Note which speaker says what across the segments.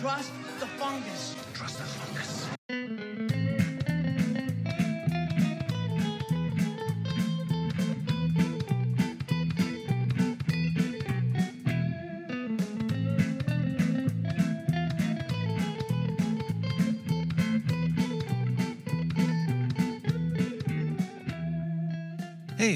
Speaker 1: Trust the fungus.
Speaker 2: Trust the fungus.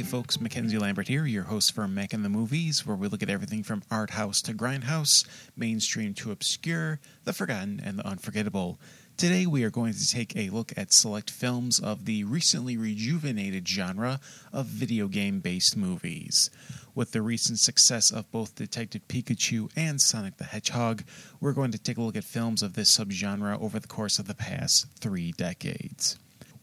Speaker 3: Folks, Mackenzie Lambert here, your host for Mac and the Movies, where we look at everything from art house to grindhouse, mainstream to obscure, the forgotten and the unforgettable. Today we are going to take a look at select films of the recently rejuvenated genre of video game based movies. With the recent success of both Detective Pikachu and Sonic the Hedgehog, we're going to take a look at films of this subgenre over the course of the past three decades.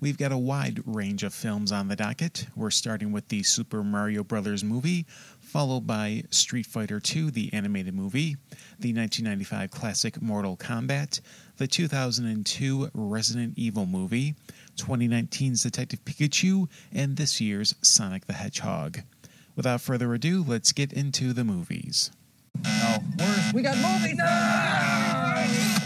Speaker 3: We've got a wide range of films on the docket. We're starting with the Super Mario Brothers movie, followed by Street Fighter II, the animated movie, the 1995 classic Mortal Kombat, the 2002 Resident Evil movie, 2019's Detective Pikachu, and this year's Sonic the Hedgehog. Without further ado, let's get into the movies.
Speaker 4: No. We're, we got movies.
Speaker 5: A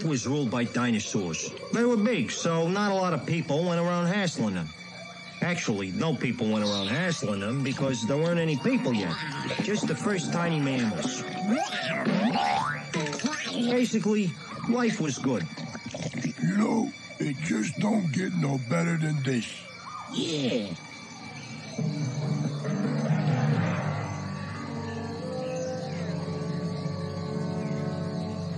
Speaker 5: Earth was ruled by dinosaurs. They were big, so not a lot of people went around hassling them. Actually, no people went around hassling them because there weren't any people yet. Just the first tiny mammals. Basically, life was good.
Speaker 6: You know, it just don't get no better than this.
Speaker 5: Yeah.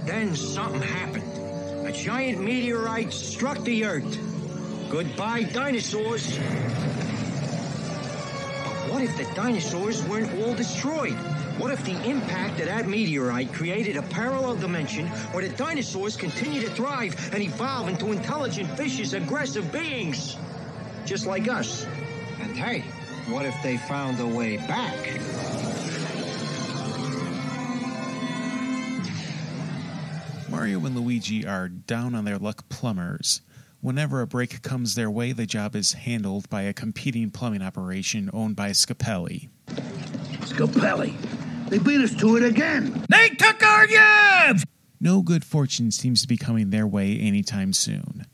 Speaker 5: Then something happened. A giant meteorite struck the Earth. Goodbye, dinosaurs. But what if the dinosaurs weren't all destroyed? What if the impact of that meteorite created a parallel dimension where the dinosaurs continue to thrive and evolve into intelligent, vicious, aggressive beings? Just like us. And hey, what if they found a way back?
Speaker 3: Mario and Luigi are down on their luck plumbers. Whenever a break comes their way, the job is handled by a competing plumbing operation owned by Scapelli.
Speaker 6: Scapelli. They beat us to it again.
Speaker 4: They took our jobs.
Speaker 3: No good fortune seems to be coming their way anytime soon.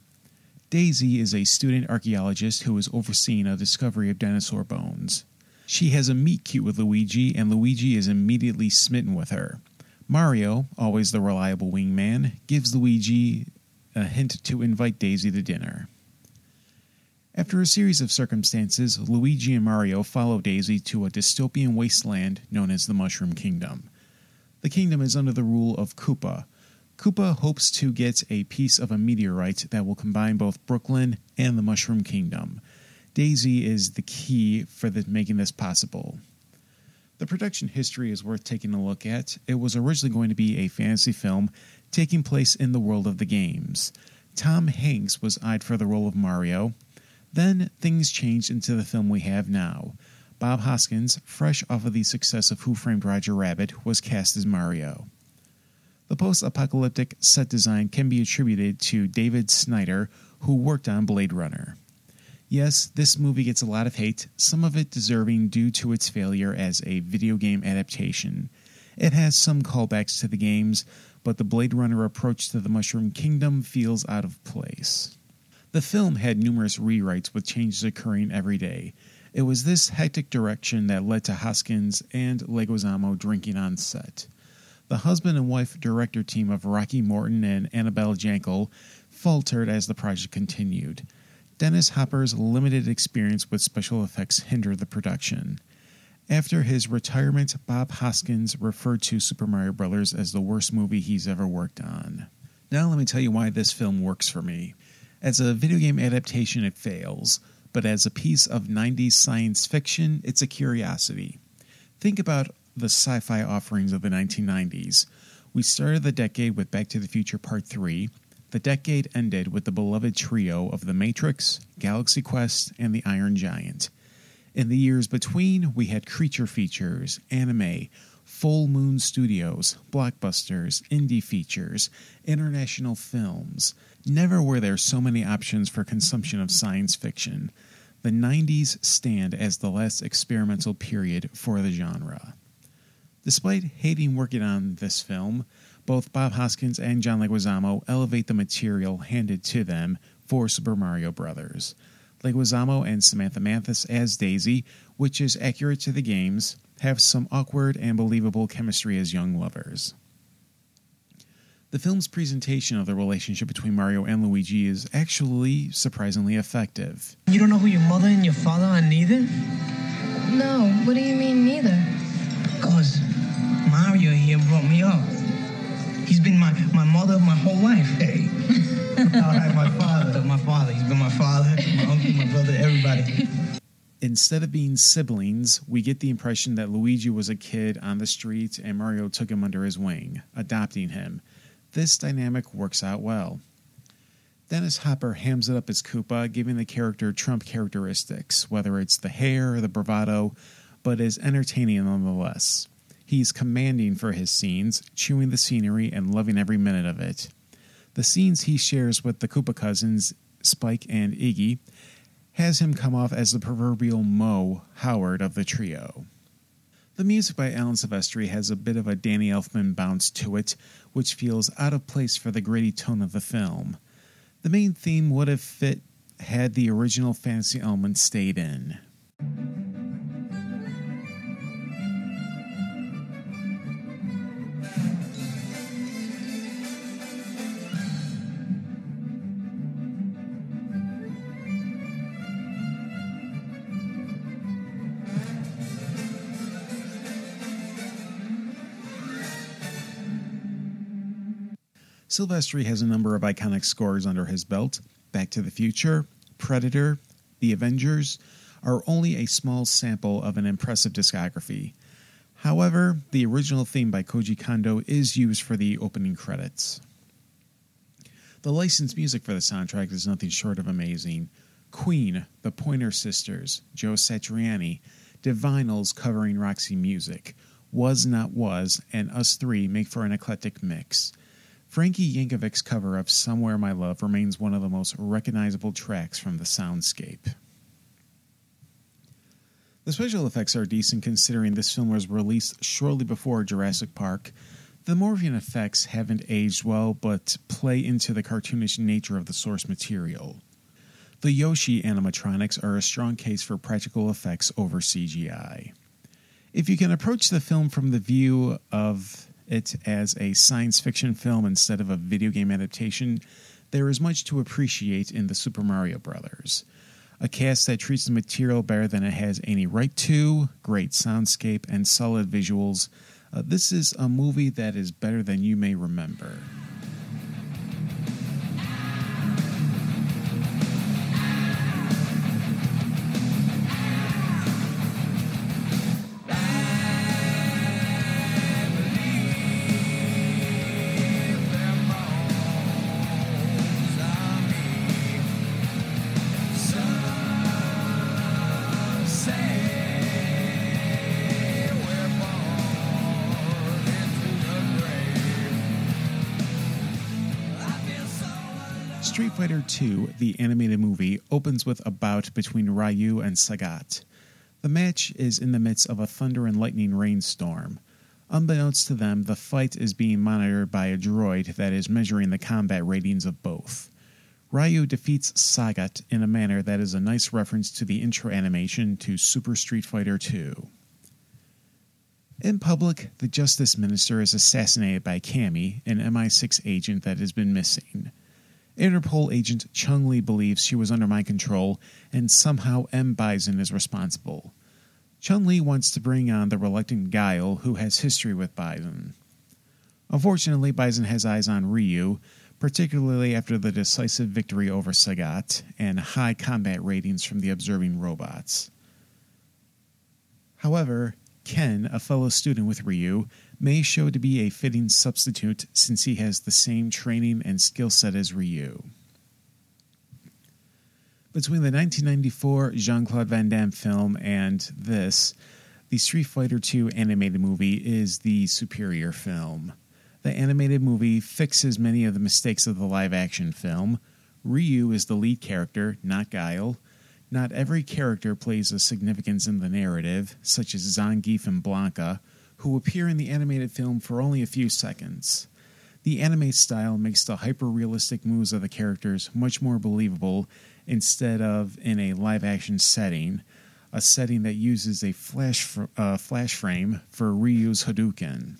Speaker 3: Daisy is a student archaeologist who is overseeing a discovery of dinosaur bones. She has a meet cute with Luigi, and Luigi is immediately smitten with her. Mario, always the reliable wingman, gives Luigi a hint to invite Daisy to dinner. After a series of circumstances, Luigi and Mario follow Daisy to a dystopian wasteland known as the Mushroom Kingdom. The kingdom is under the rule of Koopa. Koopa hopes to get a piece of a meteorite that will combine both Brooklyn and the Mushroom Kingdom. Daisy is the key for the, making this possible. The production history is worth taking a look at. It was originally going to be a fantasy film taking place in the world of the games. Tom Hanks was eyed for the role of Mario. Then things changed into the film we have now. Bob Hoskins, fresh off of the success of Who Framed Roger Rabbit, was cast as Mario. The post apocalyptic set design can be attributed to David Snyder, who worked on Blade Runner. Yes, this movie gets a lot of hate, some of it deserving due to its failure as a video game adaptation. It has some callbacks to the games, but the Blade Runner approach to the Mushroom Kingdom feels out of place. The film had numerous rewrites with changes occurring every day. It was this hectic direction that led to Hoskins and Leguizamo drinking on set. The husband and wife director team of Rocky Morton and Annabel Jankel faltered as the project continued. Dennis Hopper's limited experience with special effects hindered the production. After his retirement, Bob Hoskins referred to Super Mario Bros. as the worst movie he's ever worked on. Now, let me tell you why this film works for me. As a video game adaptation, it fails, but as a piece of 90s science fiction, it's a curiosity. Think about the sci fi offerings of the 1990s. We started the decade with Back to the Future Part 3. The decade ended with the beloved trio of The Matrix, Galaxy Quest, and The Iron Giant. In the years between, we had creature features, anime, full moon studios, blockbusters, indie features, international films. Never were there so many options for consumption of science fiction. The 90s stand as the last experimental period for the genre. Despite hating working on this film, both Bob Hoskins and John Leguizamo elevate the material handed to them for Super Mario Bros. Leguizamo and Samantha Mathis as Daisy, which is accurate to the games, have some awkward and believable chemistry as young lovers. The film's presentation of the relationship between Mario and Luigi is actually surprisingly effective.
Speaker 1: You don't know who your mother and your father are neither?
Speaker 7: No, what do you mean neither?
Speaker 1: Because Mario here brought me up. He's been my, my mother my whole life. Hey. All right, my father. My father. He's been my father, my uncle, my brother, everybody.
Speaker 3: Instead of being siblings, we get the impression that Luigi was a kid on the street and Mario took him under his wing, adopting him. This dynamic works out well. Dennis Hopper hams it up as Koopa, giving the character Trump characteristics, whether it's the hair or the bravado, but is entertaining nonetheless. He's commanding for his scenes, chewing the scenery and loving every minute of it. The scenes he shares with the Koopa cousins, Spike and Iggy, has him come off as the proverbial Moe Howard of the trio. The music by Alan Silvestri has a bit of a Danny Elfman bounce to it, which feels out of place for the gritty tone of the film. The main theme would have fit had the original fantasy element stayed in. Silvestri has a number of iconic scores under his belt. Back to the Future, Predator, The Avengers are only a small sample of an impressive discography. However, the original theme by Koji Kondo is used for the opening credits. The licensed music for the soundtrack is nothing short of amazing. Queen, the Pointer Sisters, Joe Satriani, Divinyls covering Roxy Music, Was Not Was, and Us Three make for an eclectic mix. Frankie Yankovic's cover of Somewhere My Love remains one of the most recognizable tracks from the soundscape. The special effects are decent considering this film was released shortly before Jurassic Park. The morphing effects haven't aged well, but play into the cartoonish nature of the source material. The Yoshi animatronics are a strong case for practical effects over CGI. If you can approach the film from the view of it as a science fiction film instead of a video game adaptation, there is much to appreciate in the Super Mario Brothers. A cast that treats the material better than it has any right to, great soundscape, and solid visuals. Uh, this is a movie that is better than you may remember. Street Fighter II, the animated movie, opens with a bout between Ryu and Sagat. The match is in the midst of a thunder and lightning rainstorm. Unbeknownst to them, the fight is being monitored by a droid that is measuring the combat ratings of both. Ryu defeats Sagat in a manner that is a nice reference to the intro animation to Super Street Fighter II. In public, the Justice Minister is assassinated by Cammy, an MI6 agent that has been missing. Interpol agent Chun Li believes she was under my control, and somehow M. Bison is responsible. Chun Li wants to bring on the reluctant Guile, who has history with Bison. Unfortunately, Bison has eyes on Ryu, particularly after the decisive victory over Sagat and high combat ratings from the observing robots. However, Ken, a fellow student with Ryu, may show to be a fitting substitute since he has the same training and skill set as Ryu. Between the 1994 Jean Claude Van Damme film and this, the Street Fighter II animated movie is the superior film. The animated movie fixes many of the mistakes of the live action film. Ryu is the lead character, not Guile. Not every character plays a significance in the narrative, such as Zangief and Blanka, who appear in the animated film for only a few seconds. The anime style makes the hyper realistic moves of the characters much more believable instead of in a live action setting, a setting that uses a flash, fr- uh, flash frame for Ryu's Hadouken.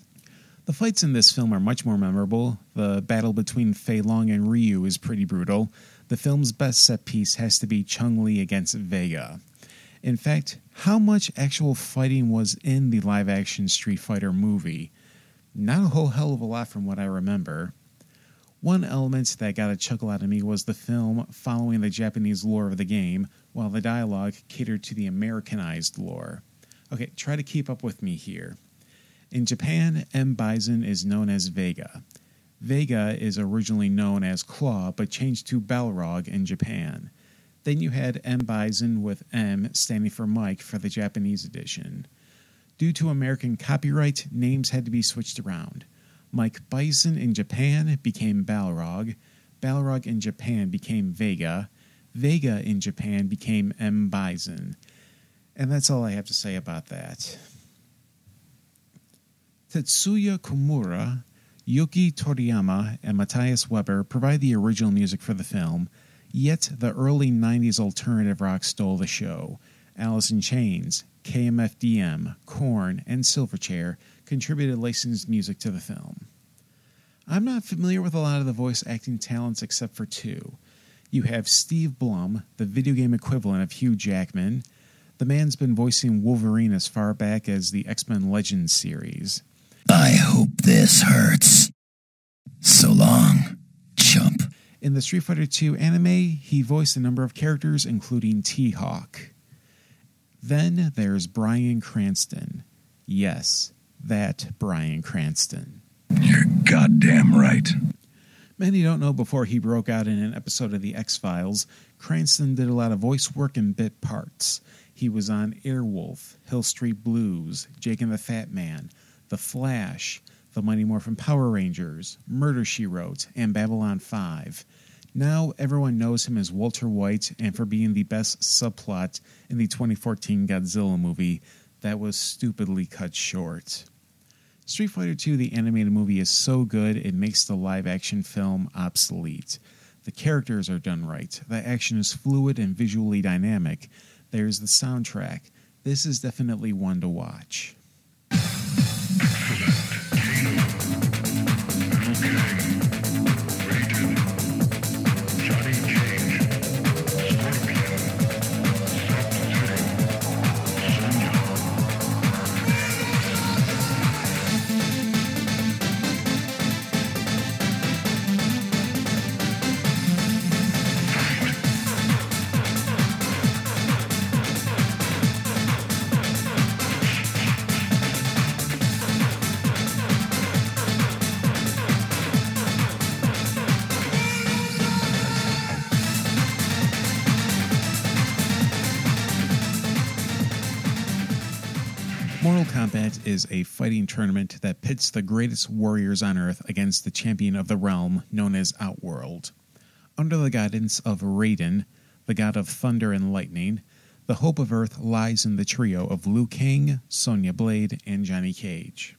Speaker 3: The fights in this film are much more memorable. The battle between Fei Long and Ryu is pretty brutal. The film's best set piece has to be Chun Li against Vega. In fact, how much actual fighting was in the live action Street Fighter movie? Not a whole hell of a lot from what I remember. One element that got a chuckle out of me was the film following the Japanese lore of the game, while the dialogue catered to the Americanized lore. Okay, try to keep up with me here. In Japan, M. Bison is known as Vega. Vega is originally known as Claw, but changed to Balrog in Japan. Then you had M. Bison with M standing for Mike for the Japanese edition. Due to American copyright, names had to be switched around. Mike Bison in Japan became Balrog. Balrog in Japan became Vega. Vega in Japan became M. Bison. And that's all I have to say about that. Tetsuya Komuro, Yuki Toriyama, and Matthias Weber provide the original music for the film, yet the early 90s alternative rock stole the show. Alice in Chains, KMFDM, Korn, and Silverchair contributed licensed music to the film. I'm not familiar with a lot of the voice acting talents except for two. You have Steve Blum, the video game equivalent of Hugh Jackman. The man's been voicing Wolverine as far back as the X Men Legends series.
Speaker 8: I hope this hurts. So long, chump.
Speaker 3: In the Street Fighter II anime, he voiced a number of characters, including T Hawk. Then there's Bryan Cranston. Yes, that Bryan Cranston.
Speaker 8: You're goddamn right.
Speaker 3: Many don't know before he broke out in an episode of The X Files, Cranston did a lot of voice work and bit parts. He was on Airwolf, Hill Street Blues, Jake and the Fat Man, The Flash, The Mighty Morphin Power Rangers, Murder She Wrote, and Babylon 5. Now everyone knows him as Walter White and for being the best subplot in the 2014 Godzilla movie that was stupidly cut short. Street Fighter II, the animated movie, is so good it makes the live action film obsolete. The characters are done right, the action is fluid and visually dynamic. There's the soundtrack. This is definitely one to watch. feeling. Mortal Kombat is a fighting tournament that pits the greatest warriors on Earth against the champion of the realm known as Outworld. Under the guidance of Raiden, the god of thunder and lightning, the hope of Earth lies in the trio of Liu Kang, Sonya Blade, and Johnny Cage.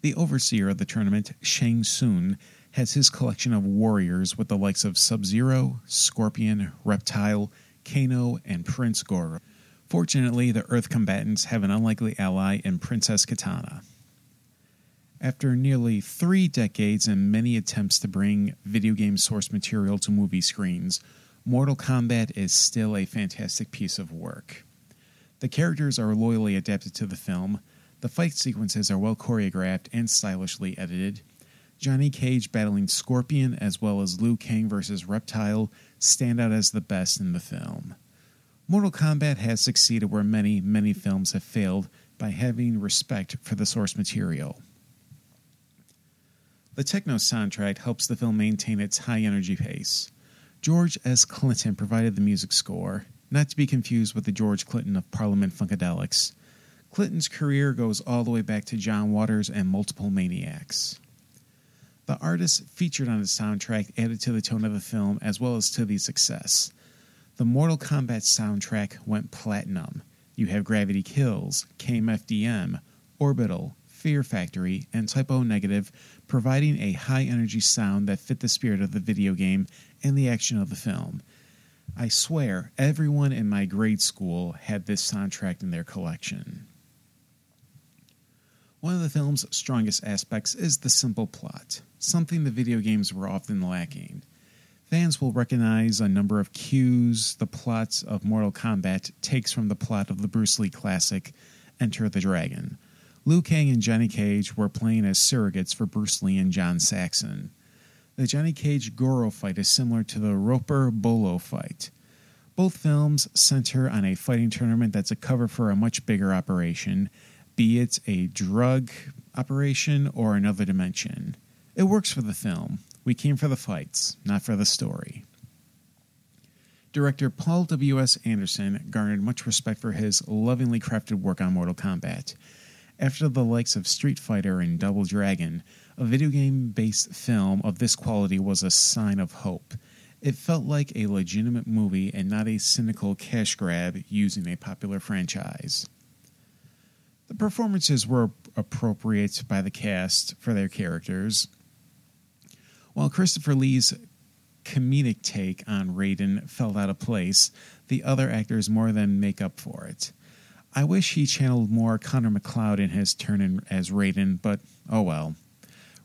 Speaker 3: The overseer of the tournament, Shang Tsung, has his collection of warriors with the likes of Sub Zero, Scorpion, Reptile, Kano, and Prince Goro. Fortunately, the Earth combatants have an unlikely ally in Princess Katana. After nearly three decades and many attempts to bring video game source material to movie screens, Mortal Kombat is still a fantastic piece of work. The characters are loyally adapted to the film, the fight sequences are well choreographed and stylishly edited. Johnny Cage battling Scorpion as well as Liu Kang versus Reptile stand out as the best in the film. Mortal Kombat has succeeded where many, many films have failed by having respect for the source material. The techno soundtrack helps the film maintain its high energy pace. George S. Clinton provided the music score, not to be confused with the George Clinton of Parliament Funkadelics. Clinton's career goes all the way back to John Waters and Multiple Maniacs. The artists featured on the soundtrack added to the tone of the film as well as to the success. The Mortal Kombat soundtrack went platinum. You have Gravity Kills, KMFDM, Orbital, Fear Factory, and Type O Negative providing a high energy sound that fit the spirit of the video game and the action of the film. I swear, everyone in my grade school had this soundtrack in their collection. One of the film's strongest aspects is the simple plot, something the video games were often lacking. Fans will recognize a number of cues the plot of Mortal Kombat takes from the plot of the Bruce Lee classic Enter the Dragon. Liu Kang and Johnny Cage were playing as surrogates for Bruce Lee and John Saxon. The Johnny Cage Goro fight is similar to the Roper Bolo fight. Both films center on a fighting tournament that's a cover for a much bigger operation, be it a drug operation or another dimension. It works for the film. We came for the fights, not for the story. Director Paul W.S. Anderson garnered much respect for his lovingly crafted work on Mortal Kombat. After the likes of Street Fighter and Double Dragon, a video game based film of this quality was a sign of hope. It felt like a legitimate movie and not a cynical cash grab using a popular franchise. The performances were appropriate by the cast for their characters. While Christopher Lee's comedic take on Raiden felt out of place, the other actors more than make up for it. I wish he channeled more Connor MacLeod in his turn in, as Raiden, but oh well.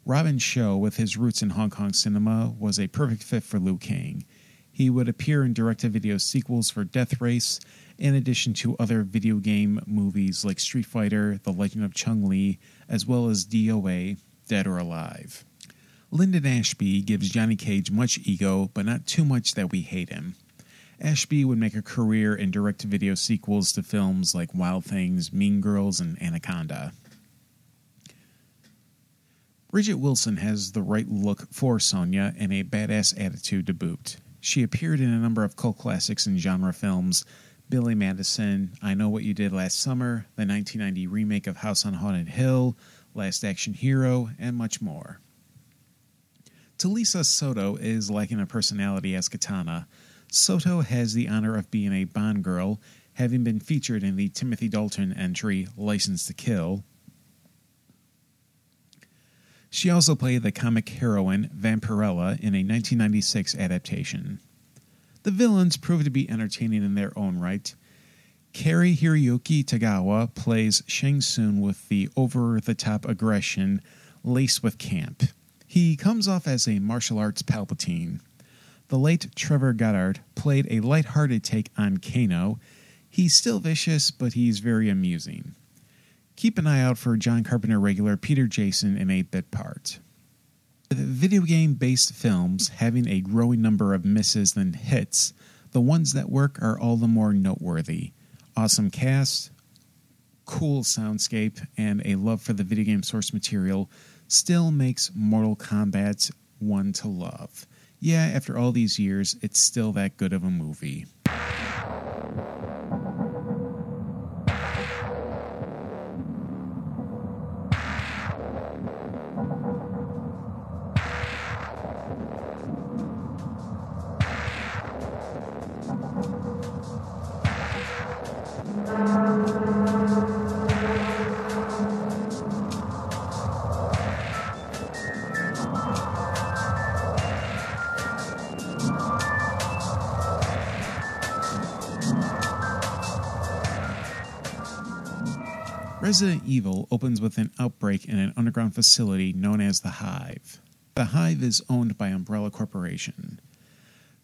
Speaker 3: Robin Shou, with his roots in Hong Kong cinema, was a perfect fit for Liu Kang. He would appear in direct to video sequels for Death Race, in addition to other video game movies like Street Fighter, The Legend of Chun Li, as well as DOA, Dead or Alive. Linden Ashby gives Johnny Cage much ego, but not too much that we hate him. Ashby would make a career in direct video sequels to films like Wild Things, Mean Girls, and Anaconda. Bridget Wilson has the right look for Sonya and a badass attitude to boot. She appeared in a number of cult classics and genre films Billy Madison, I Know What You Did Last Summer, the 1990 remake of House on Haunted Hill, Last Action Hero, and much more. Talisa Soto is lacking a personality as Katana. Soto has the honor of being a Bond girl, having been featured in the Timothy Dalton entry License to Kill, she also played the comic heroine Vampirella in a 1996 adaptation. The villains proved to be entertaining in their own right. Cary Hiroyuki Tagawa plays Shang Tsung with the over the top aggression laced with camp. He comes off as a martial arts Palpatine. The late Trevor Goddard played a light-hearted take on Kano. He's still vicious, but he's very amusing. Keep an eye out for John Carpenter regular Peter Jason in a bit part. With video game based films having a growing number of misses than hits, the ones that work are all the more noteworthy. Awesome cast, cool soundscape, and a love for the video game source material still makes Mortal Kombat one to love. Yeah, after all these years, it's still that good of a movie. Resident Evil opens with an outbreak in an underground facility known as the Hive. The Hive is owned by Umbrella Corporation.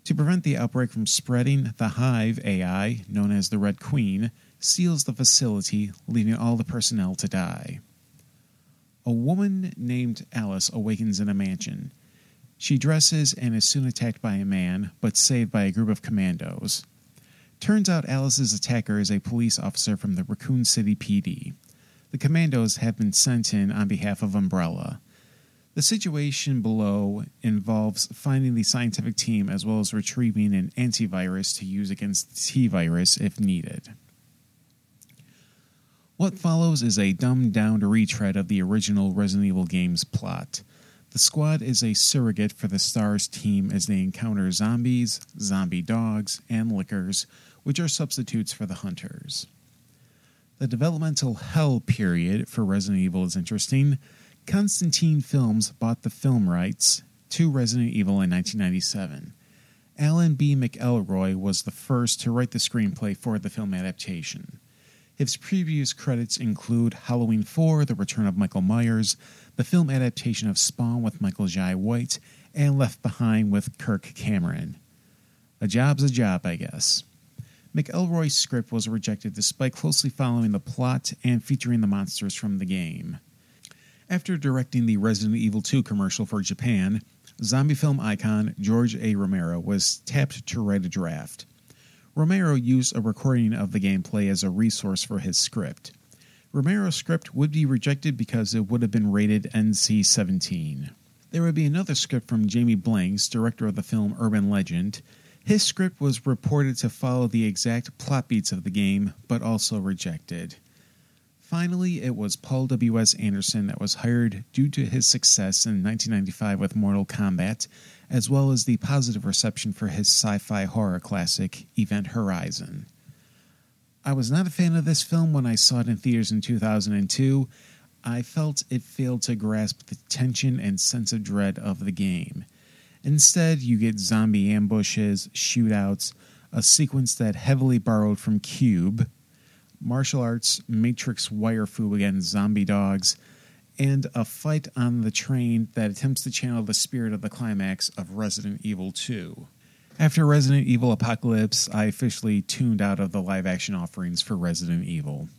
Speaker 3: To prevent the outbreak from spreading, the Hive AI, known as the Red Queen, seals the facility, leaving all the personnel to die. A woman named Alice awakens in a mansion. She dresses and is soon attacked by a man, but saved by a group of commandos. Turns out Alice's attacker is a police officer from the Raccoon City PD. The commandos have been sent in on behalf of Umbrella. The situation below involves finding the scientific team as well as retrieving an antivirus to use against the T virus if needed. What follows is a dumbed down retread of the original Resident Evil game's plot. The squad is a surrogate for the STARS team as they encounter zombies, zombie dogs, and lickers, which are substitutes for the hunters. The developmental hell period for Resident Evil is interesting. Constantin Films bought the film rights to Resident Evil in 1997. Alan B. McElroy was the first to write the screenplay for the film adaptation. His previous credits include Halloween 4, The Return of Michael Myers, the film adaptation of Spawn with Michael Jai White, and Left Behind with Kirk Cameron. A job's a job, I guess. McElroy's script was rejected despite closely following the plot and featuring the monsters from the game. After directing the Resident Evil 2 commercial for Japan, zombie film icon George A. Romero was tapped to write a draft. Romero used a recording of the gameplay as a resource for his script. Romero's script would be rejected because it would have been rated NC 17. There would be another script from Jamie Blanks, director of the film Urban Legend. His script was reported to follow the exact plot beats of the game, but also rejected. Finally, it was Paul W.S. Anderson that was hired due to his success in 1995 with Mortal Kombat, as well as the positive reception for his sci fi horror classic, Event Horizon. I was not a fan of this film when I saw it in theaters in 2002. I felt it failed to grasp the tension and sense of dread of the game. Instead, you get zombie ambushes, shootouts, a sequence that heavily borrowed from Cube, martial arts, Matrix wire fu against zombie dogs, and a fight on the train that attempts to channel the spirit of the climax of Resident Evil 2. After Resident Evil Apocalypse, I officially tuned out of the live action offerings for Resident Evil.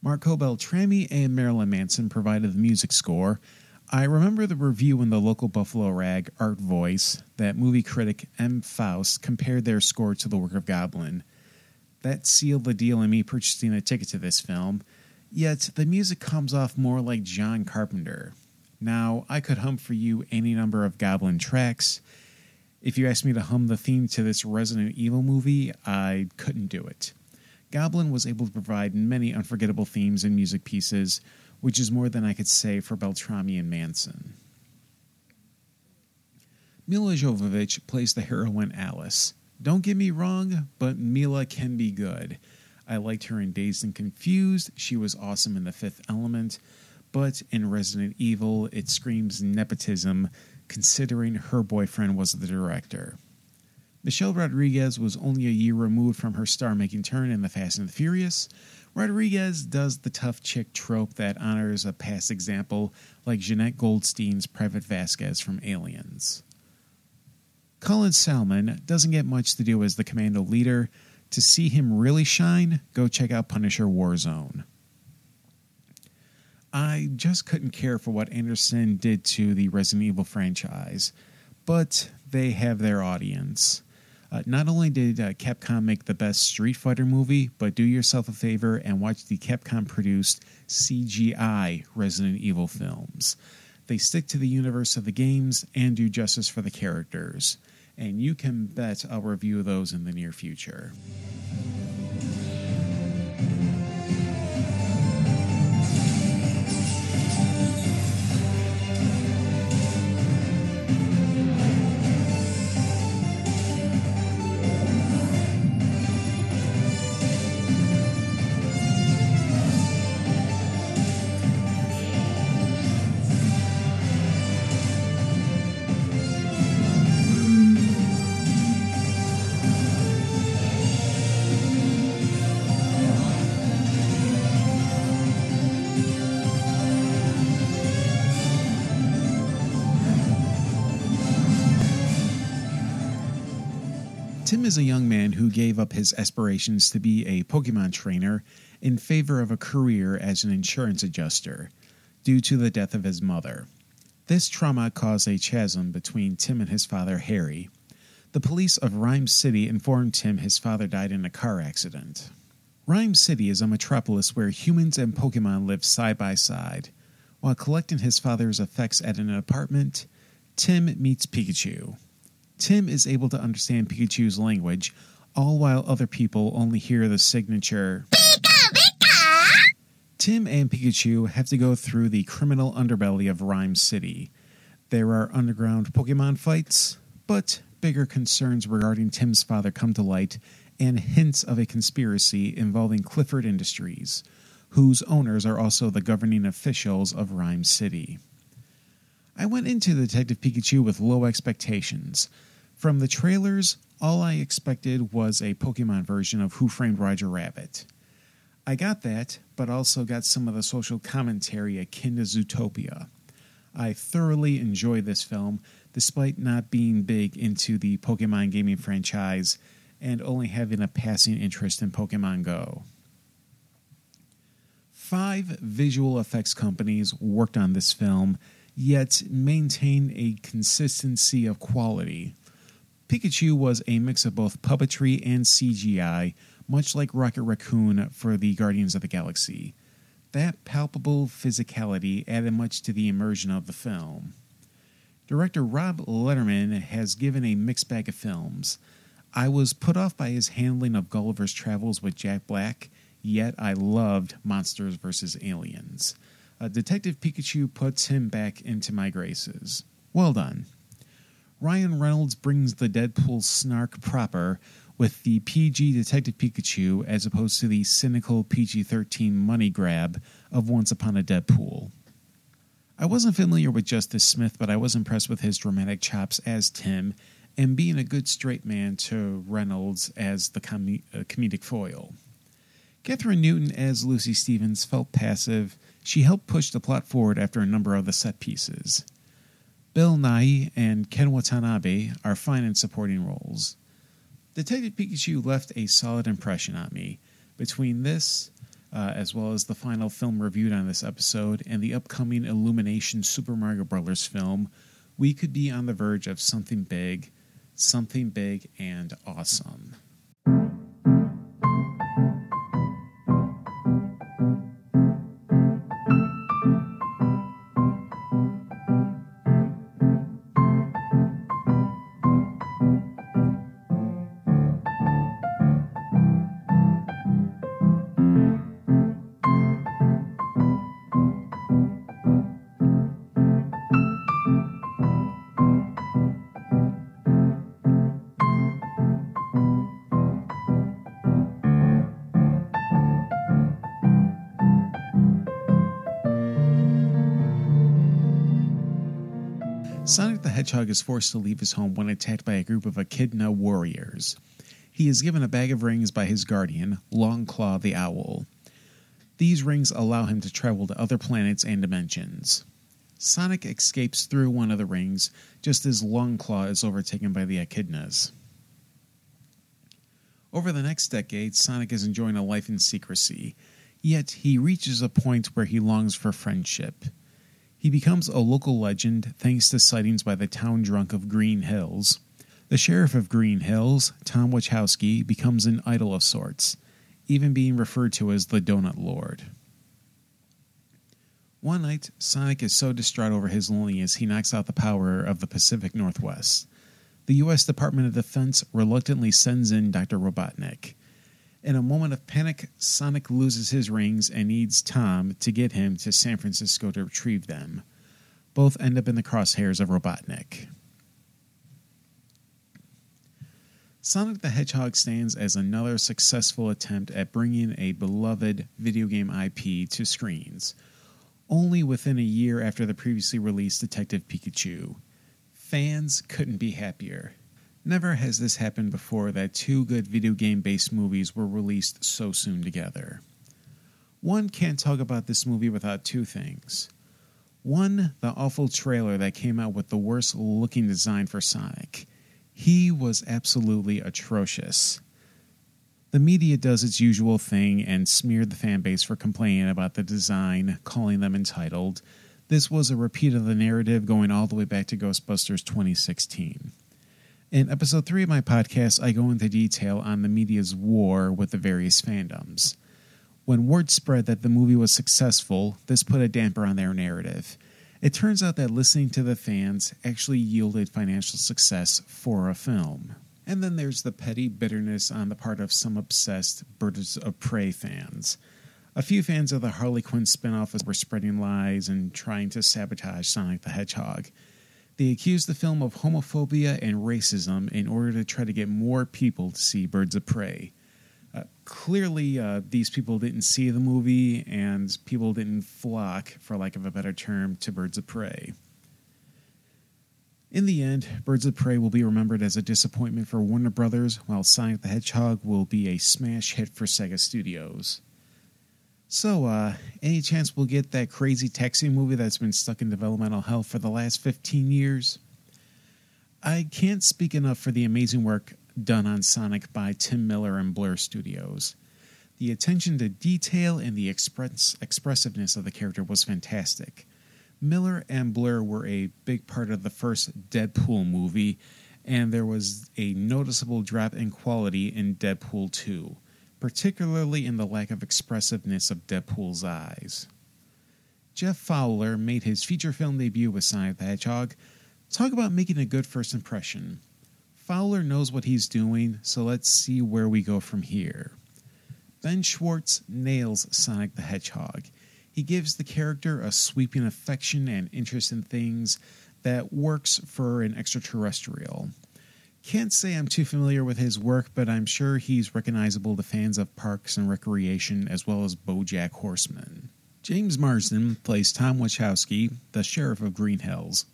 Speaker 3: Marco Beltrami and Marilyn Manson provided the music score. I remember the review in the local Buffalo rag, Art Voice, that movie critic M. Faust compared their score to the work of Goblin. That sealed the deal in me purchasing a ticket to this film, yet the music comes off more like John Carpenter. Now, I could hum for you any number of Goblin tracks. If you asked me to hum the theme to this Resident Evil movie, I couldn't do it. Goblin was able to provide many unforgettable themes and music pieces, which is more than I could say for Beltrami and Manson. Milla Jovovich plays the heroine Alice. Don't get me wrong, but Milla can be good. I liked her in Dazed and Confused. She was awesome in The Fifth Element. But in Resident Evil, it screams nepotism, considering her boyfriend was the director. Michelle Rodriguez was only a year removed from her star making turn in The Fast and the Furious. Rodriguez does the tough chick trope that honors a past example, like Jenette Goldstein's Private Vasquez from Aliens. Colin Salmon doesn't get much to do as the commando leader. To see him really shine, go check out Punisher Warzone. I just couldn't care for what Anderson did to the Resident Evil franchise, but they have their audience. Uh, not only did uh, Capcom make the best Street Fighter movie, but do yourself a favor and watch the Capcom produced CGI Resident Evil films. They stick to the universe of the games and do justice for the characters and you can bet I'll review those in the near future. Tim is a young man who gave up his aspirations to be a Pokemon trainer in favor of a career as an insurance adjuster. due to the death of his mother. This trauma caused a chasm between Tim and his father, Harry. The police of Ryme City informed Tim his father died in a car accident. Ryme City is a metropolis where humans and Pokemon live side by side. While collecting his father's effects at an apartment, Tim meets Pikachu. Tim is able to understand Pikachu's language, all while other people only hear the signature Tim and Pikachu have to go through the criminal underbelly of Ryme City. There are underground Pokemon fights, but bigger concerns regarding Tim's father come to light and hints of a conspiracy involving Clifford Industries, whose owners are also the governing officials of Ryme City. I went into Detective Pikachu with low expectations. From the trailers, all I expected was a Pokemon version of Who Framed Roger Rabbit. I got that, but also got some of the social commentary akin to Zootopia. I thoroughly enjoy this film, despite not being big into the Pokemon gaming franchise and only having a passing interest in Pokemon Go. Five visual effects companies worked on this film, yet maintain a consistency of quality. Pikachu was a mix of both puppetry and CGI, much like Rocket Raccoon for the Guardians of the Galaxy. That palpable physicality added much to the immersion of the film. Director Rob Letterman has given a mixed bag of films. I was put off by his handling of Gulliver's Travels with Jack Black, yet I loved Monsters vs. Aliens. Uh, Detective Pikachu puts him back into my graces. Well done. Ryan Reynolds brings the Deadpool snark proper with the PG Detective Pikachu as opposed to the cynical PG 13 money grab of Once Upon a Deadpool. I wasn't familiar with Justice Smith, but I was impressed with his dramatic chops as Tim and being a good straight man to Reynolds as the com- uh, comedic foil. Kathryn Newton as Lucy Stevens felt passive. She helped push the plot forward after a number of the set pieces. Bill Nighy and Ken Watanabe are fine in supporting roles. Detective Pikachu left a solid impression on me. Between this, uh, as well as the final film reviewed on this episode, and the upcoming Illumination Super Mario Bros. film, we could be on the verge of something big, something big and awesome. Hedgehog is forced to leave his home when attacked by a group of Echidna warriors. He is given a bag of rings by his guardian, Longclaw the Owl. These rings allow him to travel to other planets and dimensions. Sonic escapes through one of the rings just as Longclaw is overtaken by the Echidnas. Over the next decade, Sonic is enjoying a life in secrecy, yet he reaches a point where he longs for friendship. He becomes a local legend thanks to sightings by the town drunk of Green Hills. The sheriff of Green Hills, Tom Wachowski, becomes an idol of sorts, even being referred to as the Donut Lord. One night, Sonic is so distraught over his loneliness he knocks out the power of the Pacific Northwest. The U.S. Department of Defense reluctantly sends in Dr. Robotnik. In a moment of panic, Sonic loses his rings and needs Tom to get him to San Francisco to retrieve them. Both end up in the crosshairs of Robotnik. Sonic the Hedgehog stands as another successful attempt at bringing a beloved video game IP to screens, only within a year after the previously released Detective Pikachu. Fans couldn't be happier. Never has this happened before that two good video game based movies were released so soon together. One can't talk about this movie without two things. One, the awful trailer that came out with the worst looking design for Sonic. He was absolutely atrocious. The media does its usual thing and smeared the fan base for complaining about the design, calling them entitled. This was a repeat of the narrative going all the way back to Ghostbusters 2016. In episode 3 of my podcast, I go into detail on the media's war with the various fandoms. When word spread that the movie was successful, this put a damper on their narrative. It turns out that listening to the fans actually yielded financial success for a film. And then there's the petty bitterness on the part of some obsessed Birds of Prey fans. A few fans of the Harley Quinn spinoff were spreading lies and trying to sabotage Sonic the Hedgehog. They accused the film of homophobia and racism in order to try to get more people to see Birds of Prey. Uh, clearly, uh, these people didn't see the movie, and people didn't flock, for lack of a better term, to Birds of Prey. In the end, Birds of Prey will be remembered as a disappointment for Warner Brothers, while Sonic the Hedgehog will be a smash hit for Sega Studios. So, uh, any chance we'll get that crazy taxi movie that's been stuck in developmental hell for the last 15 years? I can't speak enough for the amazing work done on Sonic by Tim Miller and Blur Studios. The attention to detail and the express- expressiveness of the character was fantastic. Miller and Blur were a big part of the first Deadpool movie, and there was a noticeable drop in quality in Deadpool 2, particularly in the lack of expressiveness of Deadpool's eyes. Jeff Fowler made his feature film debut with Sonic the Hedgehog. Talk about making a good first impression. Fowler knows what he's doing, so let's see where we go from here. Ben Schwartz nails Sonic the Hedgehog. He gives the character a sweeping affection and interest in things that works for an extraterrestrial. Can't say I'm too familiar with his work, but I'm sure he's recognizable to fans of Parks and Recreation as well as Bojack Horseman. James Marsden plays Tom Wachowski, the sheriff of Green Hills.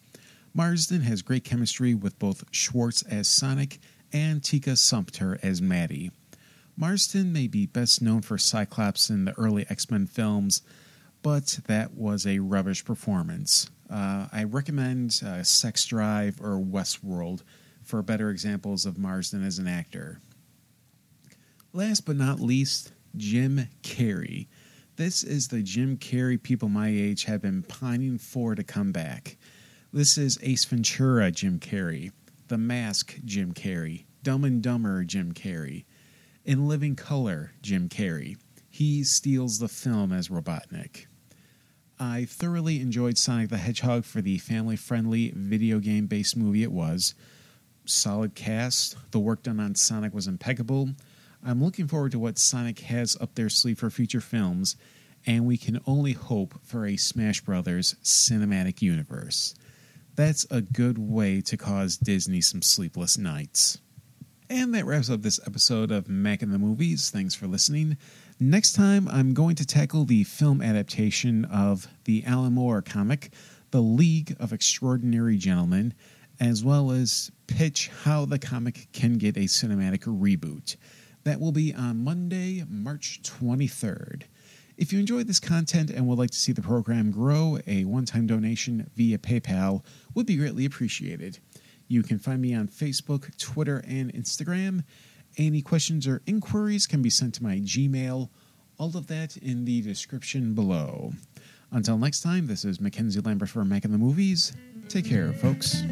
Speaker 3: Marsden has great chemistry with both Schwartz as Sonic and Tika Sumpter as Maddie. Marsden may be best known for Cyclops in the early X Men films, but that was a rubbish performance. Uh, I recommend uh, Sex Drive or Westworld for better examples of Marsden as an actor. Last but not least, Jim Carrey. This is the Jim Carrey people my age have been pining for to come back. This is Ace Ventura Jim Carrey, The Mask Jim Carrey, Dumb and Dumber Jim Carrey, In Living Color Jim Carrey. He steals the film as Robotnik. I thoroughly enjoyed Sonic the Hedgehog for the family friendly video game based movie it was. Solid cast, the work done on Sonic was impeccable. I'm looking forward to what Sonic has up their sleeve for future films, and we can only hope for a Smash Brothers cinematic universe. That's a good way to cause Disney some sleepless nights. And that wraps up this episode of Mac in the Movies. Thanks for listening. Next time, I'm going to tackle the film adaptation of the Alan Moore comic, The League of Extraordinary Gentlemen, as well as pitch how the comic can get a cinematic reboot. That will be on Monday, March 23rd. If you enjoyed this content and would like to see the program grow, a one time donation via PayPal would be greatly appreciated. You can find me on Facebook, Twitter, and Instagram. Any questions or inquiries can be sent to my Gmail. All of that in the description below. Until next time, this is Mackenzie Lambert for Mac in the Movies. Take care, folks.